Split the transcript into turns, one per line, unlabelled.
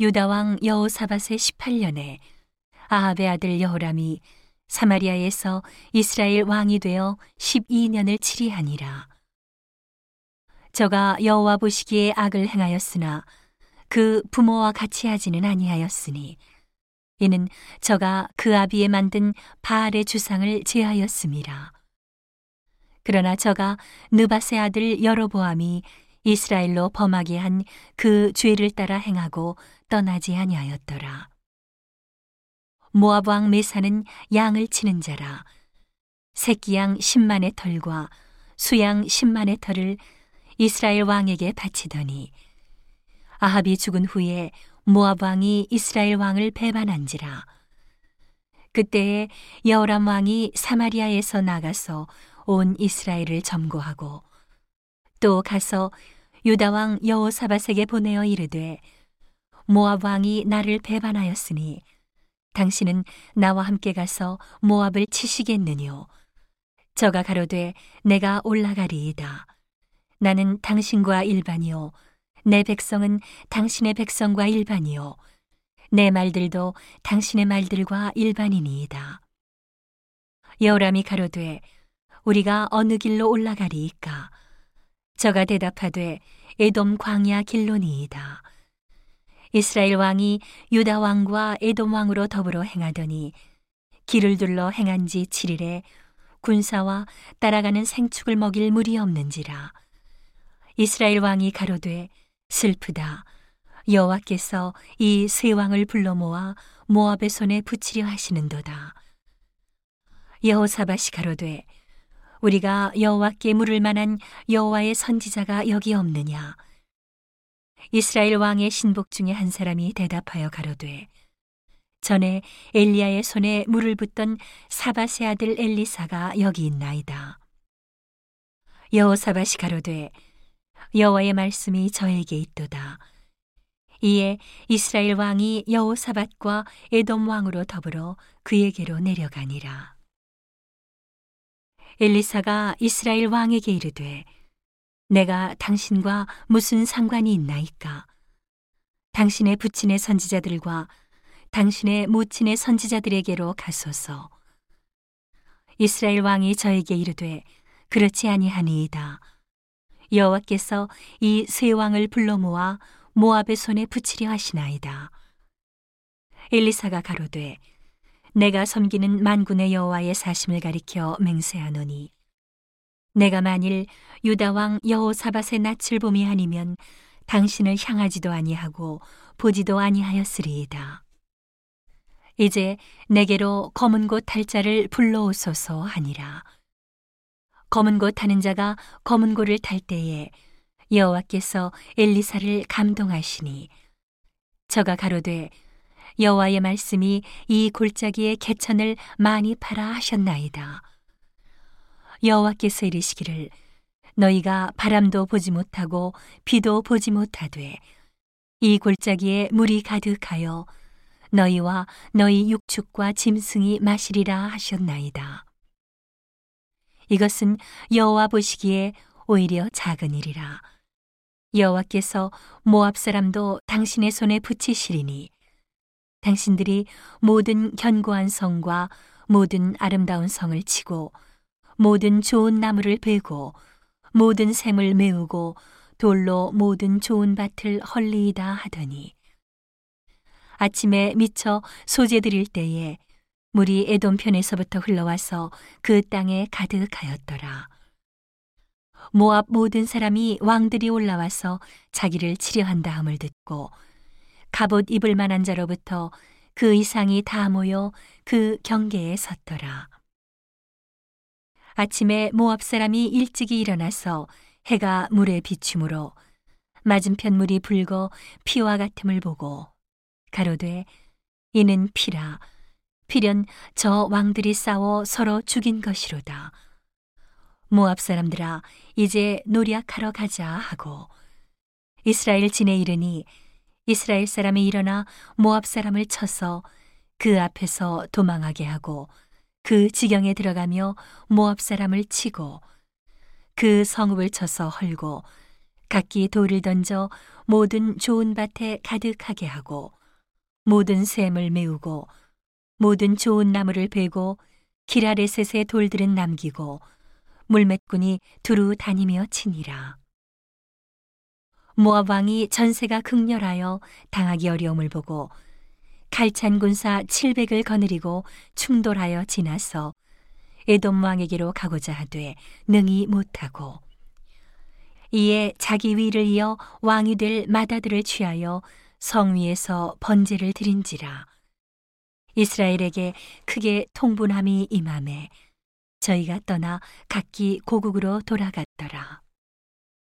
유다 왕 여호사밧의 18년에 아합의 아들 여호람이 사마리아에서 이스라엘 왕이 되어 12년을 치리하니라. 저가 여호와 보시기에 악을 행하였으나 그 부모와 같이 하지는 아니하였으니 이는 저가 그 아비에 만든 바알의 주상을 제하였음이라. 그러나 저가 느바세 아들 여로보암이 이스라엘로 범하게 한 그 죄를 따라 행하고 떠나지 아니하였더라. 모압 왕 메사는 양을 치는 자라. 새끼 양 10만의 털과 수양 10만의 털을 이스라엘 왕에게 바치더니 아합이 죽은 후에 모압 왕이 이스라엘 왕을 배반한지라. 그때에 여호람 왕이 사마리아에서 나가서 온 이스라엘을 점거하고 또 가서 유다 왕 여호사밧에게 보내어 이르되 모압 왕이 나를 배반하였으니 당신은 나와 함께 가서 모압을 치시겠느뇨? 저가 가로되 내가 올라가리이다. 나는 당신과 일반이요. 내 백성은 당신의 백성과 일반이요. 내 말들도 당신의 말들과 일반이니이다. 여호람이 가로되 우리가 어느 길로 올라가리이까 저가 대답하되 에돔 광야 길로니이다. 이스라엘 왕이 유다 왕과 에돔 왕으로 더불어 행하더니 길을 둘러 행한 지 7일에 군사와 따라가는 생축을 먹일 물이 없는지라. 이스라엘 왕이 가로되 슬프다. 여호와께서 이 세 왕을 불러 모아 모압의 손에 붙이려 하시는도다. 여호사밧이 가로되 우리가 여호와께 물을 만한 여호와의 선지자가 여기 없느냐? 이스라엘 왕의 신복 중에 한 사람이 대답하여 가로되 전에 엘리야의 손에 물을 붓던 사바세 아들 엘리사가 여기 있나이다. 여호사밧이 가로되 여호와의 말씀이 저에게 있도다. 이에 이스라엘 왕이 여호사밧과 에돔 왕으로 더불어 그에게로 내려가니라. 엘리사가 이스라엘 왕에게 이르되 내가 당신과 무슨 상관이 있나이까? 당신의 부친의 선지자들과 당신의 모친의 선지자들에게로 가소서. 이스라엘 왕이 저에게 이르되 그렇지 아니하니이다. 여호와께서 이 세 왕을 불러 모아 모압의 손에 붙이려 하시나이다. 엘리사가 가로되 내가 섬기는 만군의 여호와의 사심을 가리켜 맹세하노니 내가 만일 유다 왕 여호사밧의 낯을 봄이 아니면 당신을 향하지도 아니하고 보지도 아니하였으리이다. 이제 내게로 검은 곳 탈자를 불러오소서 하니라. 검은 곳 타는 자가 검은 곳을 탈 때에 여호와께서 엘리사를 감동하시니 저가 가로되 여호와의 말씀이 이 골짜기의 개천을 많이 팔아 하셨나이다. 여호와께서 이르시기를 너희가 바람도 보지 못하고 비도 보지 못하되 이 골짜기에 물이 가득하여 너희와 너희 육축과 짐승이 마시리라 하셨나이다. 이것은 여호와 보시기에 오히려 작은 일이라. 여호와께서 모압 사람도 당신의 손에 붙이시리니 당신들이 모든 견고한 성과 모든 아름다운 성을 치고 모든 좋은 나무를 베고 모든 샘을 메우고 돌로 모든 좋은 밭을 헐리이다 하더니 아침에 미쳐 소재 드릴 때에 물이 에돔 편에서부터 흘러와서 그 땅에 가득하였더라. 모압 모든 사람이 왕들이 올라와서 자기를 치려한다 함을 듣고 갑옷 입을 만한 자로부터 그 이상이 다 모여 그 경계에 섰더라. 아침에 모압 사람이 일찍이 일어나서 해가 물에 비춤으로 맞은편 물이 붉어 피와 같음을 보고 가로되 이는 피라 필연 저 왕들이 싸워 서로 죽인 것이로다. 모압 사람들아 이제 노략하러 가자 하고 이스라엘 진에 이르니 이스라엘 사람이 일어나 모압 사람을 쳐서 그 앞에서 도망하게 하고 그 지경에 들어가며 모압 사람을 치고 그 성읍을 쳐서 헐고 각기 돌을 던져 모든 좋은 밭에 가득하게 하고 모든 샘을 메우고 모든 좋은 나무를 베고 길 아래 셋의 돌들은 남기고 물맷꾼이 두루 다니며 치니라. 모압 왕이 전세가 극렬하여 당하기 어려움을 보고 칼찬 군사 700을 거느리고 충돌하여 지나서 에돔 왕에게로 가고자 하되 능히 못하고 이에 자기 위를 이어 왕이 될 마다들을 취하여 성 위에서 번제를 드린지라 이스라엘에게 크게 통분함이 임함에 저희가 떠나 각기 고국으로 돌아갔더라.